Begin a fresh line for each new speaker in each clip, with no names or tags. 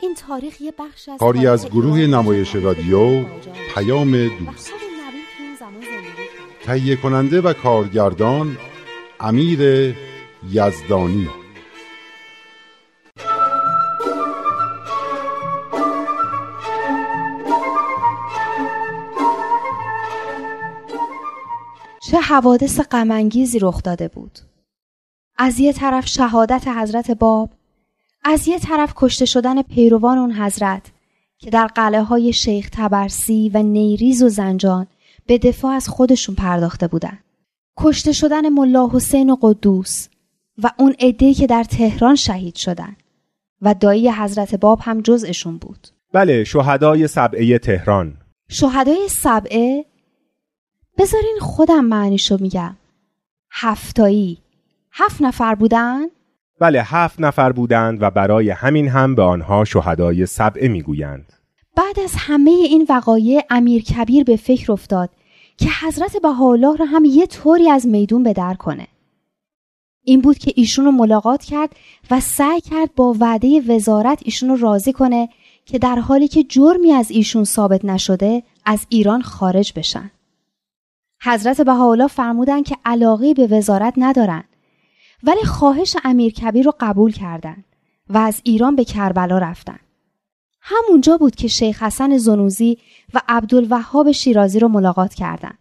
این تاریخ یه بخش از
کاری از گروه نمایش رادیو پیام دوست. تهیه کننده و کارگردان امیر یزدانی.
چه حوادث غمانگیزی رخ داده بود. از یه طرف شهادت حضرت باب از یه طرف کشته شدن پیروان اون حضرت که در قلعه های شیخ تبرسی و نیریز و زنجان به دفاع از خودشون پرداخته بودن. کشته شدن ملا حسین و قدوس و اون عده‌ای که در تهران شهید شدن و دایی حضرت باب هم جزءشون بود.
بله شهدای سبعه تهران
شهدای سبعه بذارین خودم معنیشو میگم. هفتایی هفت نفر بودن؟
بله هفت نفر بودند و برای همین هم به آنها شهدای سبعه می‌گویند
بعد از همه این وقایع امیر کبیر به فکر افتاد که حضرت بهاءالله را هم یه طوری از میدون به در کنه. این بود که ایشون رو ملاقات کرد و سعی کرد با وعده وزارت ایشون رو راضی کنه که در حالی که جرمی از ایشون ثابت نشده از ایران خارج بشن. حضرت بهاءالله فرمودن که علاقه به وزارت ندارن ولی خواهش امیر کبیر رو قبول کردند و از ایران به کربلا رفتن. همونجا بود که شیخ حسن زنوزی و عبدالوهاب شیرازی رو ملاقات کردند.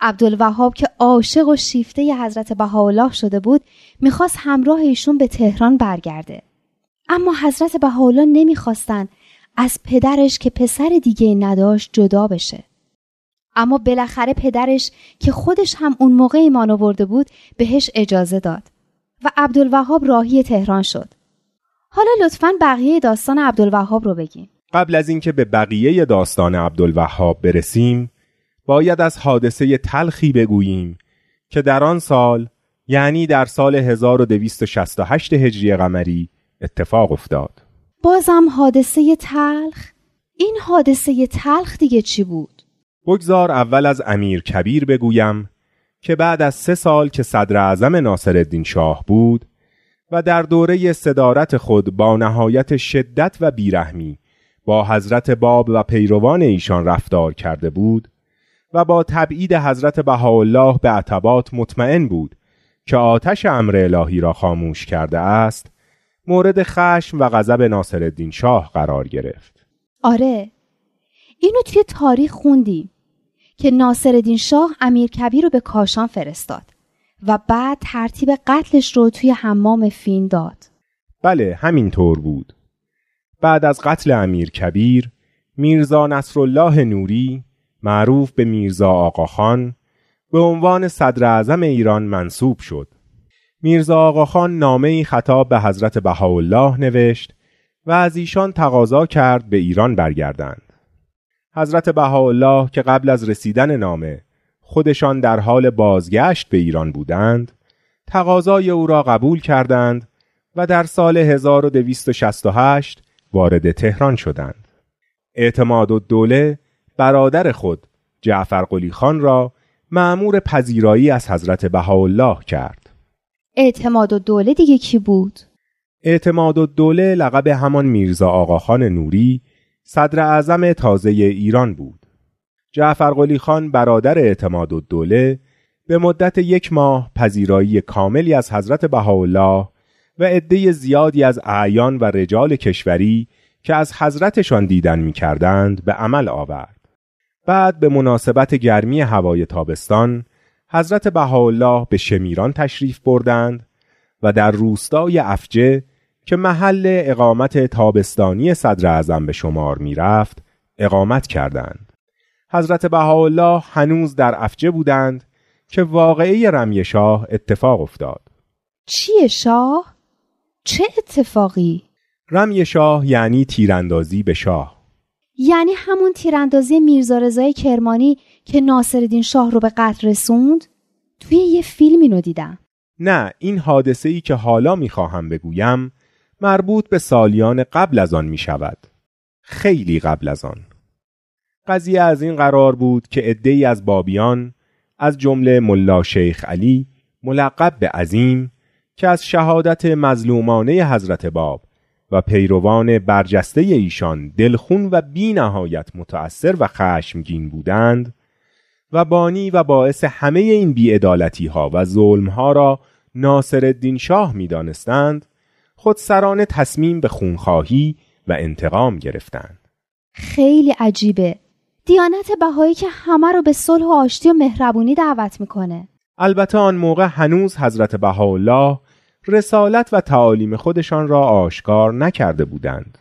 عبدالوهاب که عاشق و شیفته حضرت بهاءالله شده بود می‌خواست همراه ایشون به تهران برگرده. اما حضرت بهاءالله نمی‌خواستن از پدرش که پسر دیگه نداشت جدا بشه. اما بالاخره پدرش که خودش هم اون موقع ایمان آورده بود بهش اجازه داد و عبدالوهاب راهی تهران شد. حالا لطفا بقیه داستان عبدالوهاب رو بگیم.
قبل از اینکه به بقیه داستان عبدالوهاب برسیم باید از حادثه تلخی بگوییم که در آن سال یعنی در سال 1268 هجری قمری اتفاق افتاد.
بازم حادثه تلخ؟ این حادثه تلخ دیگه چی بود؟
بگذار اول از امیر کبیر بگویم که بعد از سه سال که صدر اعظم ناصرالدین شاه بود و در دوره صدارت خود با نهایت شدت و بیرحمی با حضرت باب و پیروان ایشان رفتار کرده بود و با تبعید حضرت بهاءالله به عتبات مطمئن بود که آتش امر الهی را خاموش کرده است مورد خشم و غضب ناصرالدین شاه قرار گرفت.
آره اینو توی تاریخ خوندیم که ناصرالدین شاه امیر کبیر رو به کاشان فرستاد و بعد ترتیب قتلش رو توی حمام فین داد.
بله همین طور بود. بعد از قتل امیر کبیر میرزا نصرالله نوری معروف به میرزا آقاخان به عنوان صدر اعظم ایران منصوب شد. میرزا آقاخان نامه خطاب به حضرت بهاءالله نوشت و از ایشان تقاضا کرد به ایران برگردند. حضرت بهاءالله که قبل از رسیدن نامه خودشان در حال بازگشت به ایران بودند تقاضای او را قبول کردند و در سال 1268 وارد تهران شدند اعتماد و دوله برادر خود جعفر قلی خان را معمور پذیرایی از حضرت بهاءالله کرد
اعتماد و دوله دیگه کی بود؟
اعتماد و دوله لقب همان میرزا آقاخان نوری صدر اعظم تازه ایران بود. جعفر خان برادر اعتماد و دوله به مدت یک ماه پذیرایی کاملی از حضرت بهاءالله و عده زیادی از اعیان و رجال کشوری که از حضرتشان دیدن می کردند به عمل آورد. بعد به مناسبت گرمی هوای تابستان حضرت بهاءالله به شمیران تشریف بردند و در روستای افجه که محل اقامت تابستانی صدر اعظم به شمار می رفت اقامت کردند. حضرت بهاءالله هنوز در افجه بودند که واقعه رمی شاه اتفاق افتاد.
چیه شاه؟ چه اتفاقی؟
رمی شاه یعنی تیراندازی به شاه.
یعنی همون تیراندازی میرزا رضای کرمانی که ناصرالدین شاه رو به قتل رسوند توی یه فیلم اینو دیدم
نه این حادثه ای که حالا می‌خواهم بگویم مربوط به سالیان قبل از آن می شود. خیلی قبل از آن. قضیه از این قرار بود که عدهای از بابیان از جمله ملا شیخ علی ملقب به عظیم که از شهادت مظلومانه حضرت باب و پیروان برجسته ایشان دلخون و بی نهایت متأثر و خشمگین بودند و بانی و باعث همه این بیعدالتی ها و ظلم ها را ناصر الدین شاه می دانستند خودسرانه تصمیم به خونخواهی و انتقام گرفتند.
خیلی عجیبه. دیانت بهایی که همه رو به صلح و آشتی و مهربونی دعوت می‌کنه.
البته آن موقع هنوز حضرت بهاءالله رسالت و تعالیم خودشان را آشکار نکرده بودند.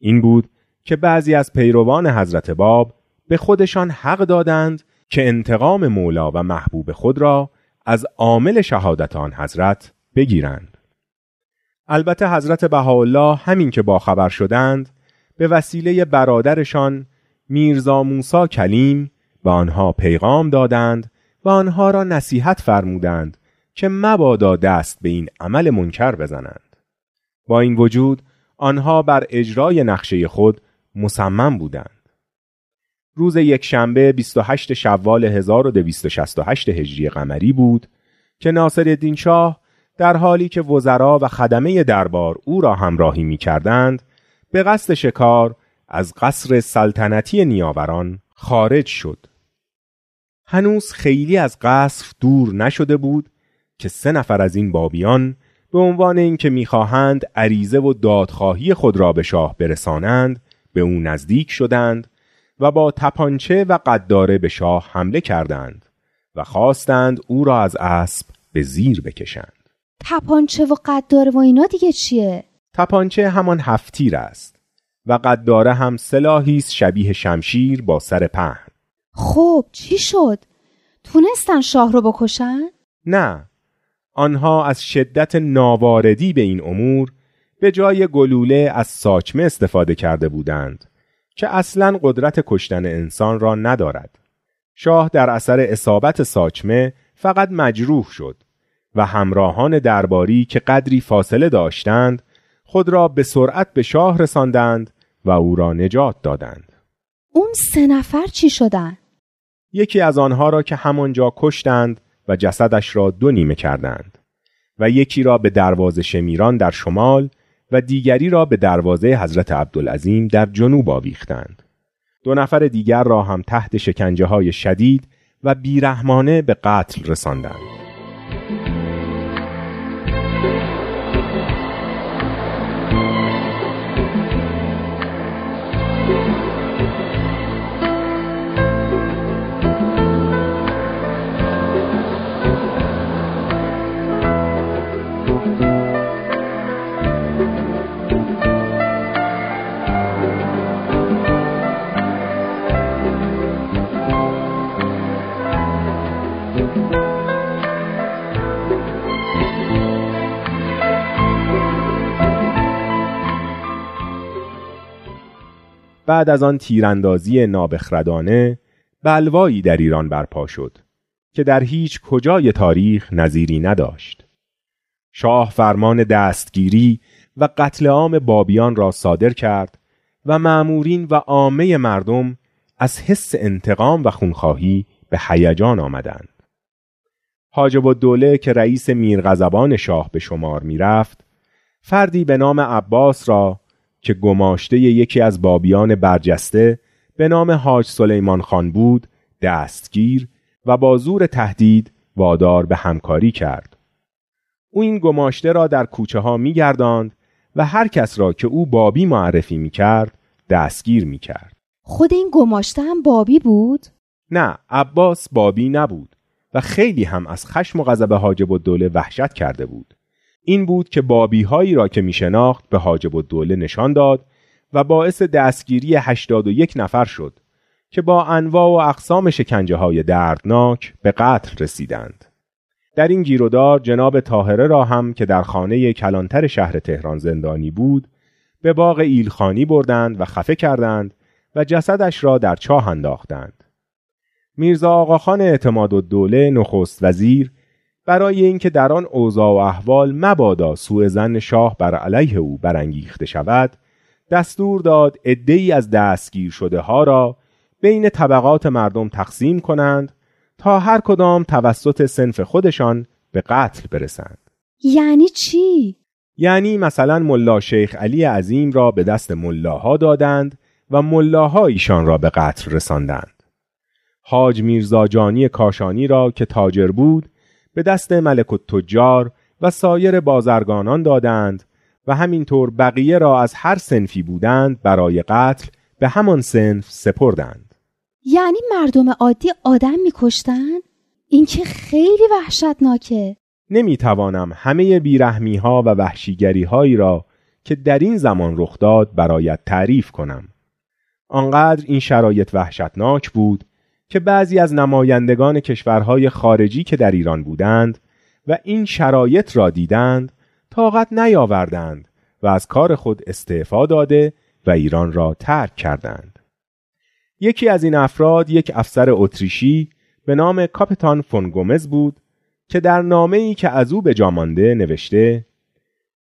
این بود که بعضی از پیروان حضرت باب به خودشان حق دادند که انتقام مولا و محبوب خود را از عامل شهادت آن حضرت بگیرند. البته حضرت بهاءالله همین که باخبر شدند به وسیله برادرشان میرزا موسا کلیم به آنها پیغام دادند و آنها را نصیحت فرمودند که مبادا دست به این عمل منکر بزنند. با این وجود آنها بر اجرای نقشه خود مصمم بودند. روز یک شنبه 28 شوال 1268 هجری قمری بود که ناصر الدین شاه در حالی که وزرا و خدمه دربار او را همراهی می کردند به قصد شکار از قصر سلطنتی نیاوران خارج شد. هنوز خیلی از قصر دور نشده بود که سه نفر از این بابیان به عنوان اینکه می‌خواهند عریضه و دادخواهی خود را به شاه برسانند به او نزدیک شدند و با تپانچه و قداره به شاه حمله کردند و خواستند او را از اسب به زیر بکشند.
تپانچه و قداره و اینا دیگه چیه؟
تپانچه همان هفتیر است و قداره هم سلاحی است شبیه شمشیر با سر پهن.
خب چی شد؟ تونستن شاه رو بکشن؟
نه آنها از شدت ناواردی به این امور به جای گلوله از ساچمه استفاده کرده بودند که اصلا قدرت کشتن انسان را ندارد. شاه در اثر اصابت ساچمه فقط مجروح شد و همراهان درباری که قدری فاصله داشتند خود را به سرعت به شاه رساندند و او را نجات دادند.
اون سه نفر چی شدن؟
یکی از آنها را که همانجا کشتند و جسدش را دو نیمه کردند و یکی را به دروازه شمیران در شمال و دیگری را به دروازه حضرت عبدالعظیم در جنوب آویختند. دو نفر دیگر را هم تحت شکنجه های شدید و بیرحمانه به قتل رساندند. بعد از آن تیراندازی نابخردانه بلوایی در ایران برپا شد که در هیچ کجای تاریخ نظیری نداشت. شاه فرمان دستگیری و قتل عام بابیان را صادر کرد و معمورین و عامه مردم از حس انتقام و خونخواهی به هیجان آمدند. حاجب الدوله که رئیس میرغضبان شاه به شمار می‌رفت فردی به نام عباس را که گماشته یکی از بابیان برجسته به نام حاج سلیمان خان بود دستگیر و با زور تهدید وادار به همکاری کرد. او این گماشته را در کوچه ها می گرداند و هر کس را که او بابی معرفی می کرد دستگیر می کرد.
خود این گماشته هم بابی بود؟
نه عباس بابی نبود و خیلی هم از خشم و غضب حاجب الدوله وحشت کرده بود. این بود که بابی هایی را که می شناخت به حاجب الدوله نشان داد و باعث دستگیری 81 نفر شد که با انواع و اقسام شکنجه های دردناک به قتل رسیدند. در این گیرودار جناب تاهره را هم که در خانه کلانتر شهر تهران زندانی بود به باغ ایلخانی بردند و خفه کردند و جسدش را در چاه انداختند. میرزا آقاخان اعتماد و دوله نخست وزیر برای اینکه در آن اوضاع و احوال مبادا سوء زن شاه بر علیه او برانگیخته شود دستور داد عدهای از دستگیر شده ها را بین طبقات مردم تقسیم کنند تا هر کدام توسط سنف خودشان به قتل برسند
یعنی چی؟
یعنی مثلا ملا شیخ علی عظیم را به دست ملاها دادند و ملاها ایشان را به قتل رساندند حاج میرزا جانی کاشانی را که تاجر بود به دست ملک التجار و سایر بازرگانان دادند و همینطور بقیه را از هر سنفی بودند برای قتل به همان سنف سپردند.
یعنی مردم عادی آدم میکشتن؟ این که خیلی وحشتناکه.
نمی‌توانم همه بیرحمی ها و وحشیگری هایی را که در این زمان رخ داد برایت تعریف کنم. آنقدر این شرایط وحشتناک بود که بعضی از نمایندگان کشورهای خارجی که در ایران بودند و این شرایط را دیدند طاقت نیاوردند و از کار خود استعفا داده و ایران را ترک کردند. یکی از این افراد یک افسر اتریشی به نام کاپیتان فون گومز بود که در نامه ای که از او به جامانده نوشته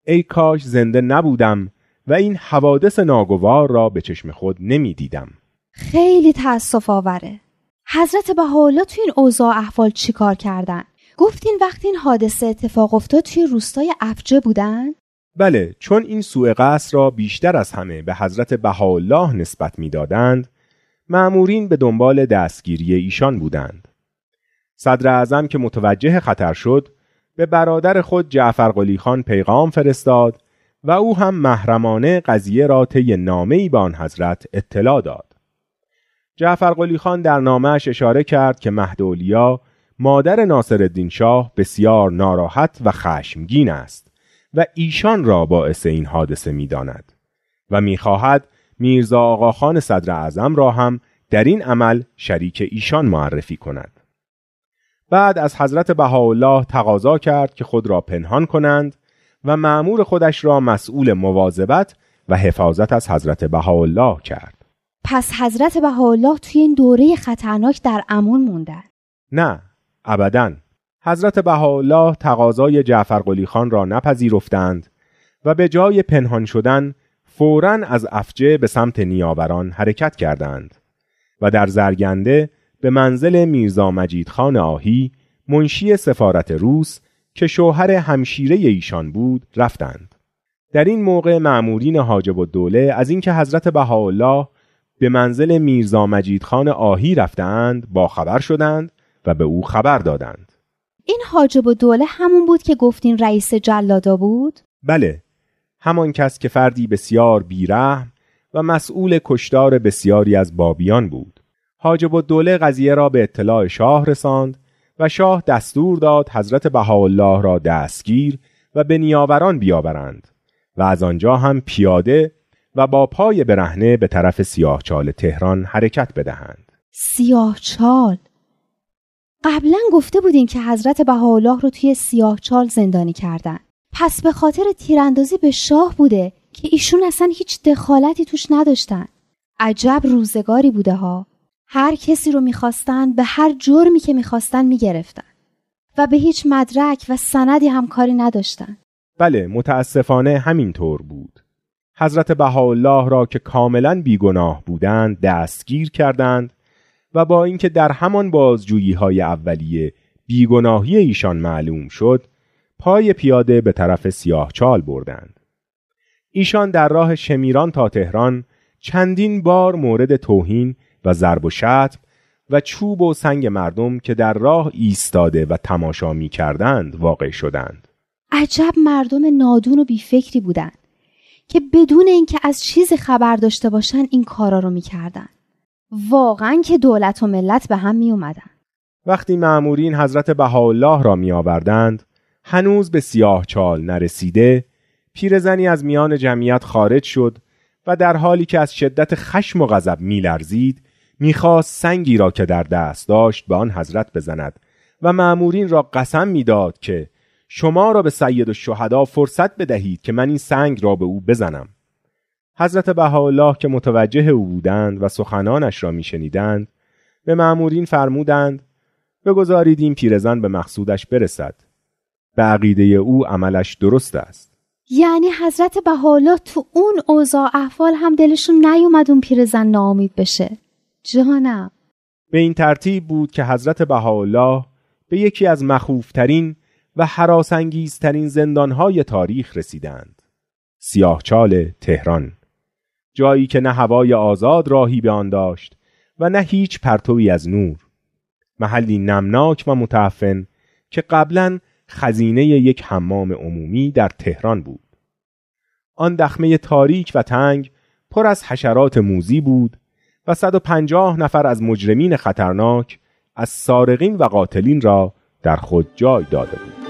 ای کاش زنده نبودم و این حوادث ناگوار را به چشم خود نمی دیدم.
خیلی تأسف آوره حضرت بهاءالله توی این اوضاع احوال چیکار کردن؟ گفتین وقتی این حادثه اتفاق افتاد توی روستای افجه بودن؟
بله چون این سوء قصد را بیشتر از همه به حضرت بهاءالله نسبت می‌دادند معمورین به دنبال دستگیری ایشان بودند. صدر اعظم که متوجه خطر شد به برادر خود جعفر قلی خان پیغام فرستاد و او هم محرمانه قضیه را طی نامه‌ای به آن حضرت اطلاع داد. جعفر قلی خان در نامهش اشاره کرد که مهدولیا مادر ناصرالدین شاه بسیار ناراحت و خشمگین است و ایشان را باعث این حادثه می‌داند و می‌خواهد میرزا آقاخان صدر اعظم را هم در این عمل شریک ایشان معرفی کند. بعد از حضرت بهاءالله تقاضا کرد که خود را پنهان کنند و معمور خودش را مسئول مواظبت و حفاظت از حضرت بهاءالله کرد.
پس حضرت بهاءالله توی این دوره خطرناک در امون موندن.
نه ابدا. حضرت بهاءالله تقاضای جعفر قلی خان را نپذیرفتند و به جای پنهان شدن فورا از افجه به سمت نیاوران حرکت کردند و در زرگنده به منزل میرزا مجید خان آهی منشی سفارت روس که شوهر همشیره ایشان بود رفتند. در این موقع معمورین حاجب و دوله از اینکه حضرت بهاءالله به منزل میرزا مجید خان آهی رفتند با خبر شدند و به او خبر دادند
این حاجب و دوله همون بود که گفتین رئیس جلادا بود؟
بله همان کس که فردی بسیار بیرحم و مسئول کشتار بسیاری از بابیان بود حاجب و دوله قضیه را به اطلاع شاه رساند و شاه دستور داد حضرت بهاءالله را دستگیر و به نیاوران بیاورند و از آنجا هم پیاده و با پای برهنه به طرف سیاهچال تهران حرکت بدهند.
سیاهچال قبلا گفته بودین که حضرت بهاءالله رو توی سیاهچال زندانی کردن. پس به خاطر تیراندازی به شاه بوده که ایشون اصلا هیچ دخالتی توش نداشتن. عجب روزگاری بوده ها. هر کسی رو می‌خواستن به هر جرمی که می‌خواستن می‌گرفتن. و به هیچ مدرک و سندی هم کاری نداشتن.
بله متاسفانه همینطور بود. حضرت بهاءالله را که کاملا بیگناه بودند دستگیر کردند و با اینکه در همان بازجویی های اولیه بیگناهی ایشان معلوم شد پای پیاده به طرف سیاهچال بردند. ایشان در راه شمیران تا تهران چندین بار مورد توهین و ضرب و شتم و چوب و سنگ مردم که در راه ایستاده و تماشا می کردند واقع شدند.
عجب مردم نادون و بیفکری بودند. که بدون اینکه از چیزی خبر داشته باشن این کارا رو می‌کردن واقعا که دولت و ملت به هم می اومدن.
وقتی معمورین حضرت بهاءالله را می آوردند هنوز به سیاه چال نرسیده پیرزنی از میان جمعیت خارج شد و در حالی که از شدت خشم و غضب میلرزید می‌خواست سنگی را که در دست داشت به آن حضرت بزند و معمورین را قسم می‌داد که شما را به سید و شهدا فرصت بدهید که من این سنگ را به او بزنم. حضرت بهاءالله که متوجه او بودند و سخنانش را میشنیدند به مأمورین فرمودند بگذارید این پیرزن به مقصودش برسد. به عقیده او عملش درست است.
یعنی حضرت بهاءالله تو اون اوضاع احوال هم دلشون نیومد اون پیرزن ناامید بشه. جانم.
به این ترتیب بود که حضرت بهاءالله به یکی از مخوفترین و حراسانگیزترین زندانهای تاریخ رسیدند. سیاهچال تهران. جایی که نه هوای آزاد راهی به آن داشت و نه هیچ پرتوی از نور. محلی نمناک و متعفن که قبلا خزینه یک حمام عمومی در تهران بود. آن دخمه تاریک و تنگ پر از حشرات موزی بود و 150 نفر از مجرمین خطرناک از سارقین و قاتلین را در خود جای داده بود.